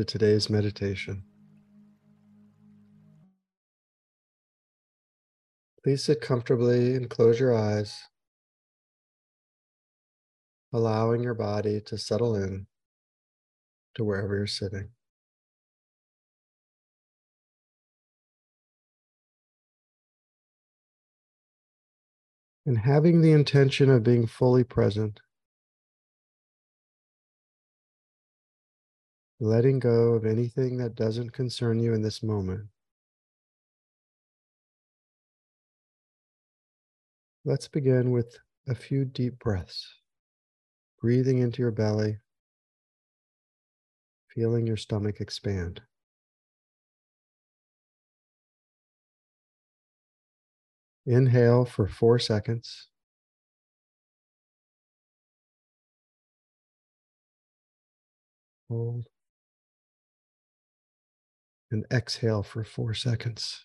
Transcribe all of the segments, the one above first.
to today's meditation. Please sit comfortably and close your eyes, allowing your body to settle in to wherever you're sitting. And having the intention of being fully present. Letting go of anything that doesn't concern you in this moment. Let's begin with a few deep breaths, breathing into your belly, feeling your stomach expand. Inhale for four seconds. Hold and exhale for four seconds.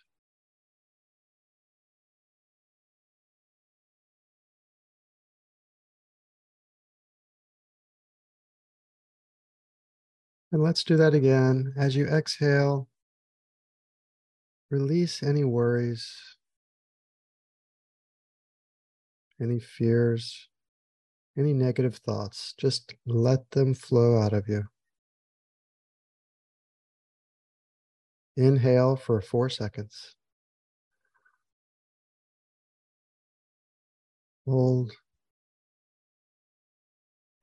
And let's do that again. As you exhale, release any worries, any fears, any negative thoughts. Just let them flow out of you. Inhale for four seconds. Hold.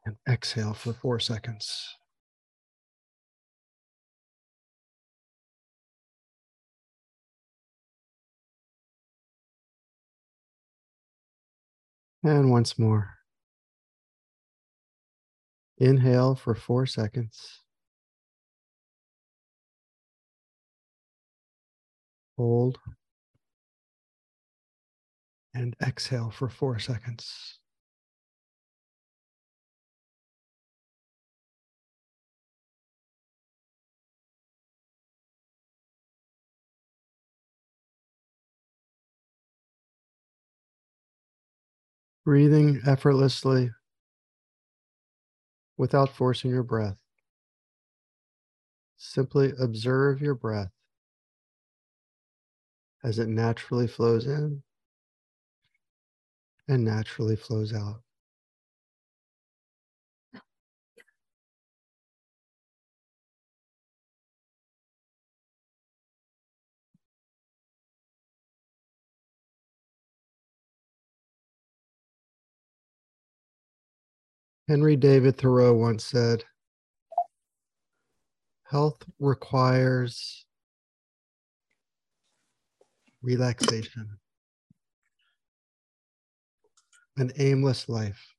And exhale for four seconds. And once more. Inhale for four seconds. Hold. And exhale for four seconds. Breathing effortlessly without forcing your breath. Simply observe your breath as it naturally flows in and naturally flows out. Henry David Thoreau once said, Health requires relaxation, an aimless life.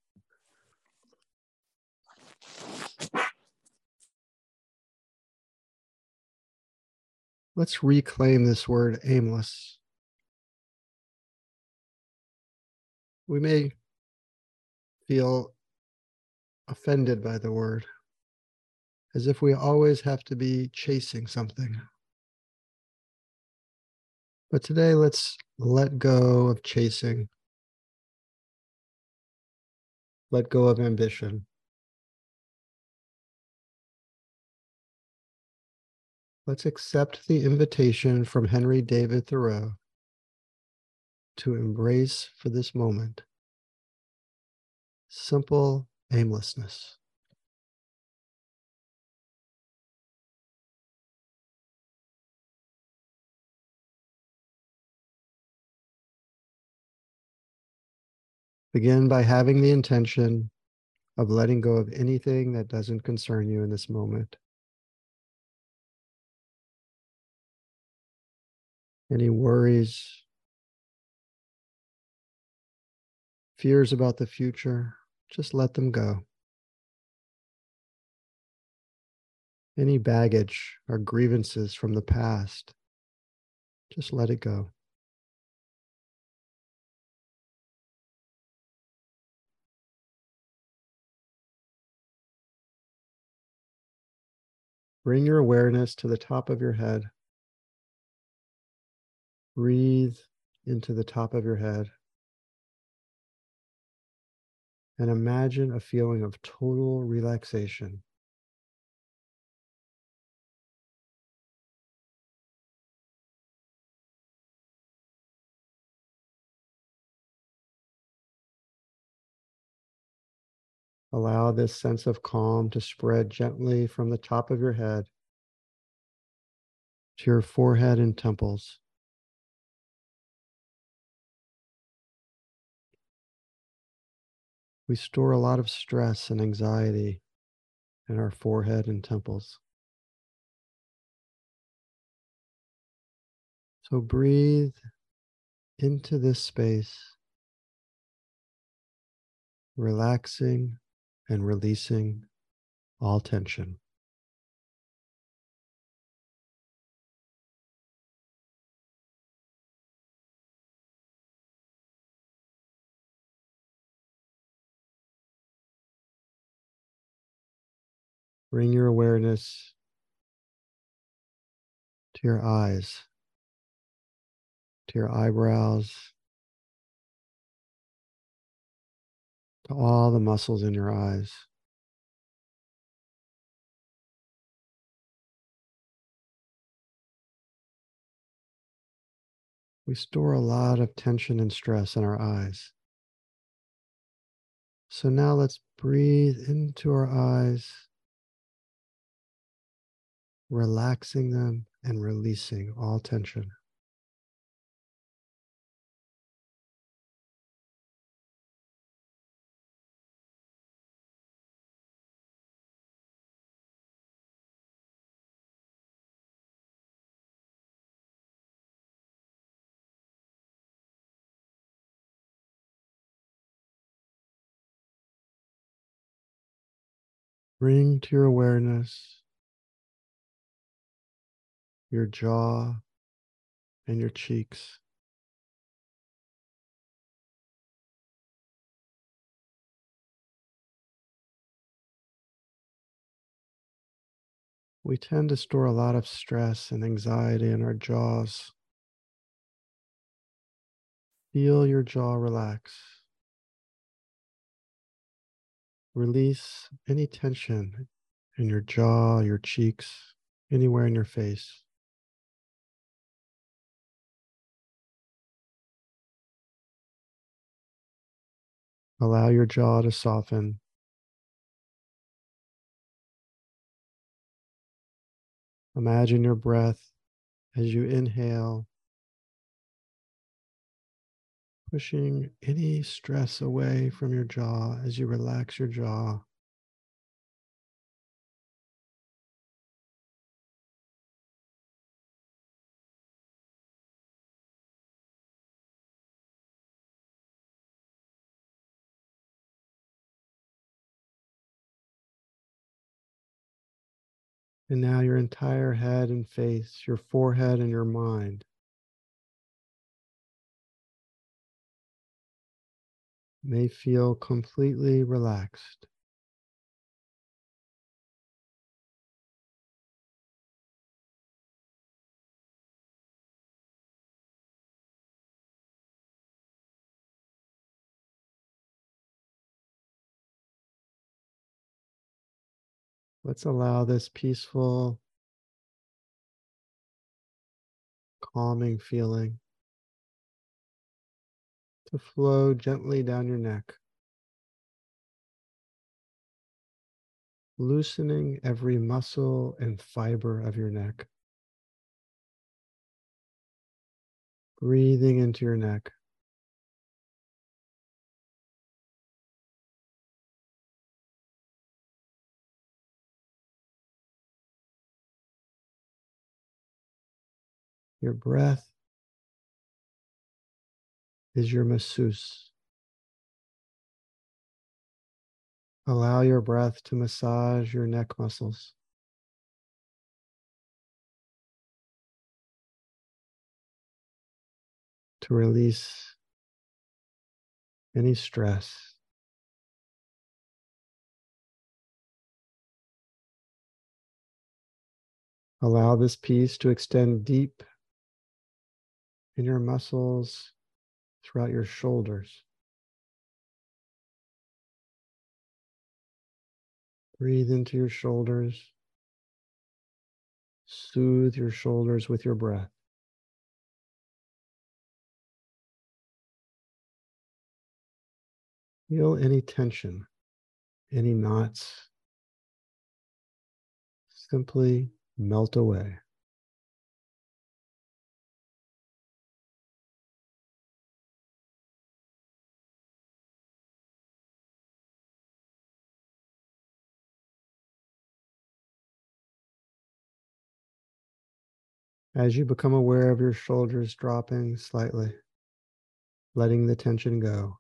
Let's reclaim this word aimless. We may feel offended by the word, as if we always have to be chasing something. But today, let's let go of chasing, let go of ambition. Let's accept the invitation from Henry David Thoreau to embrace for this moment simple aimlessness. Begin by having the intention of letting go of anything that doesn't concern you in this moment. Any worries, fears about the future, just let them go. Any baggage or grievances from the past, just let it go. Bring your awareness to the top of your head. Breathe into the top of your head. And imagine a feeling of total relaxation Allow this sense of calm to spread gently from the top of your head to your forehead and temples. We store a lot of stress and anxiety in our forehead and temples. So breathe into this space, relaxing and releasing all tension. Bring your awareness to your eyes, to your eyebrows, to all the muscles in your eyes. We store a lot of tension and stress in our eyes. So now let's breathe into our eyes relaxing them and releasing all tension. Bring to your awareness your jaw and your cheeks. We tend to store a lot of stress and anxiety in our jaws. Feel your jaw relax. Release any tension in your jaw, your cheeks, anywhere in your face. Allow your jaw to soften. Imagine your breath as you inhale, pushing any stress away from your jaw as you relax your jaw. And now your entire head and face, your forehead and your mind. May feel completely relaxed. Let's allow this peaceful, calming feeling to flow gently down your neck, loosening every muscle and fiber of your neck. Breathing into your neck. Your breath is your masseuse. Allow your breath to massage your neck muscles. To release any stress. Allow this peace to extend deep in your muscles throughout your shoulders. Breathe into your shoulders. Soothe your shoulders with your breath. Feel any tension any knots simply melt away. As you become aware of your shoulders dropping slightly, letting the tension go,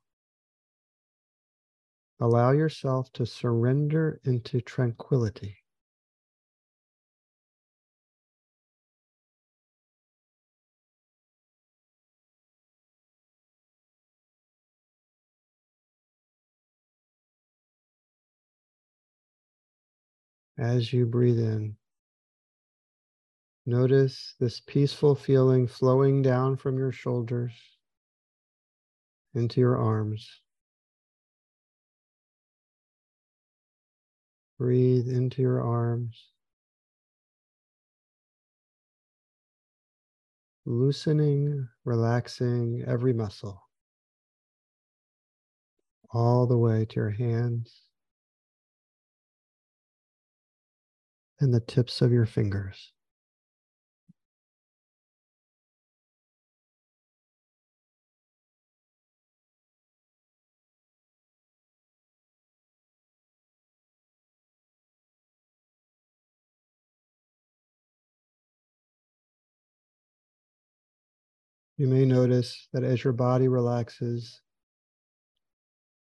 allow yourself to surrender into tranquility. As you breathe in, Notice this peaceful feeling flowing down from your shoulders into your arms. Breathe into your arms. Loosening, relaxing every muscle. All the way to your hands and the tips of your fingers. You may notice that as your body relaxes,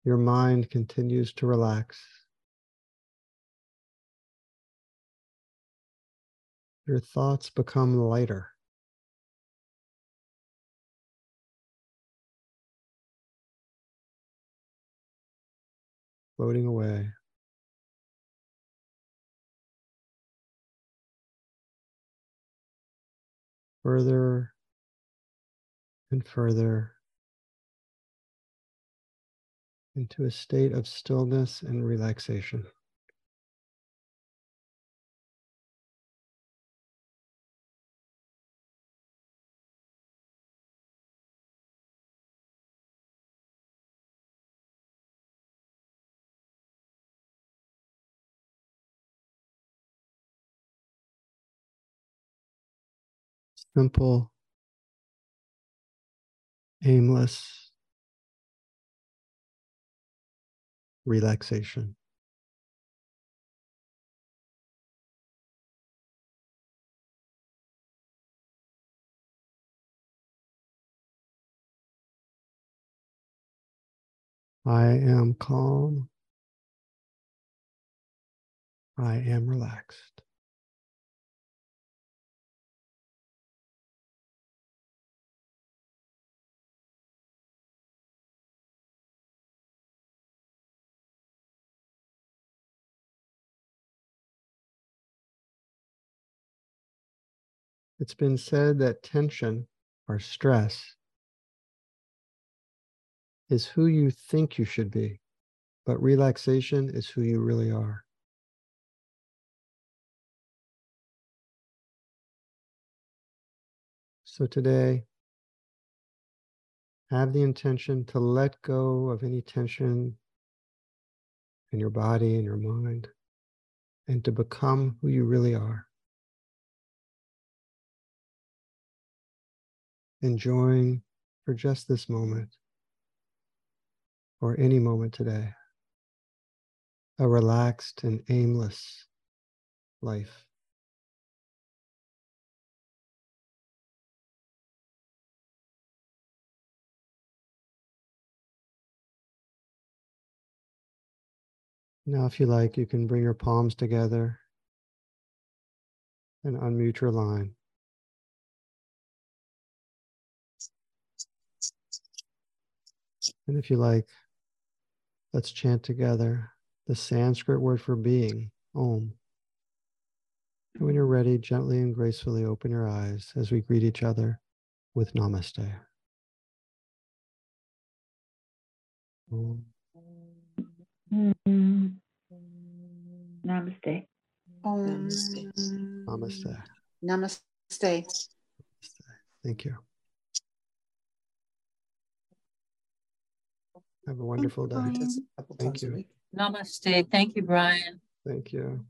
your mind continues to relax. Your thoughts become lighter. Floating away. Further and further into a state of stillness and relaxation. Simple aimless relaxation. I am calm. I am relaxed. It's been said that tension or stress is who you think you should be, but relaxation is who you really are. So today, have the intention to let go of any tension in your body and your mind and to become who you really are. Enjoying for just this moment or any moment today a relaxed and aimless life. Now, if you like, you can bring your palms together and unmute your line. And if you like, let's chant together the Sanskrit word for being, Om. And when you're ready, gently and gracefully open your eyes as we greet each other with Namaste. Om. Mm-hmm. Namaste. Om. Namaste. Namaste. Namaste. Thank you. Have a wonderful day. He does it Thank you. Namaste. Thank you, Brian. Thank you.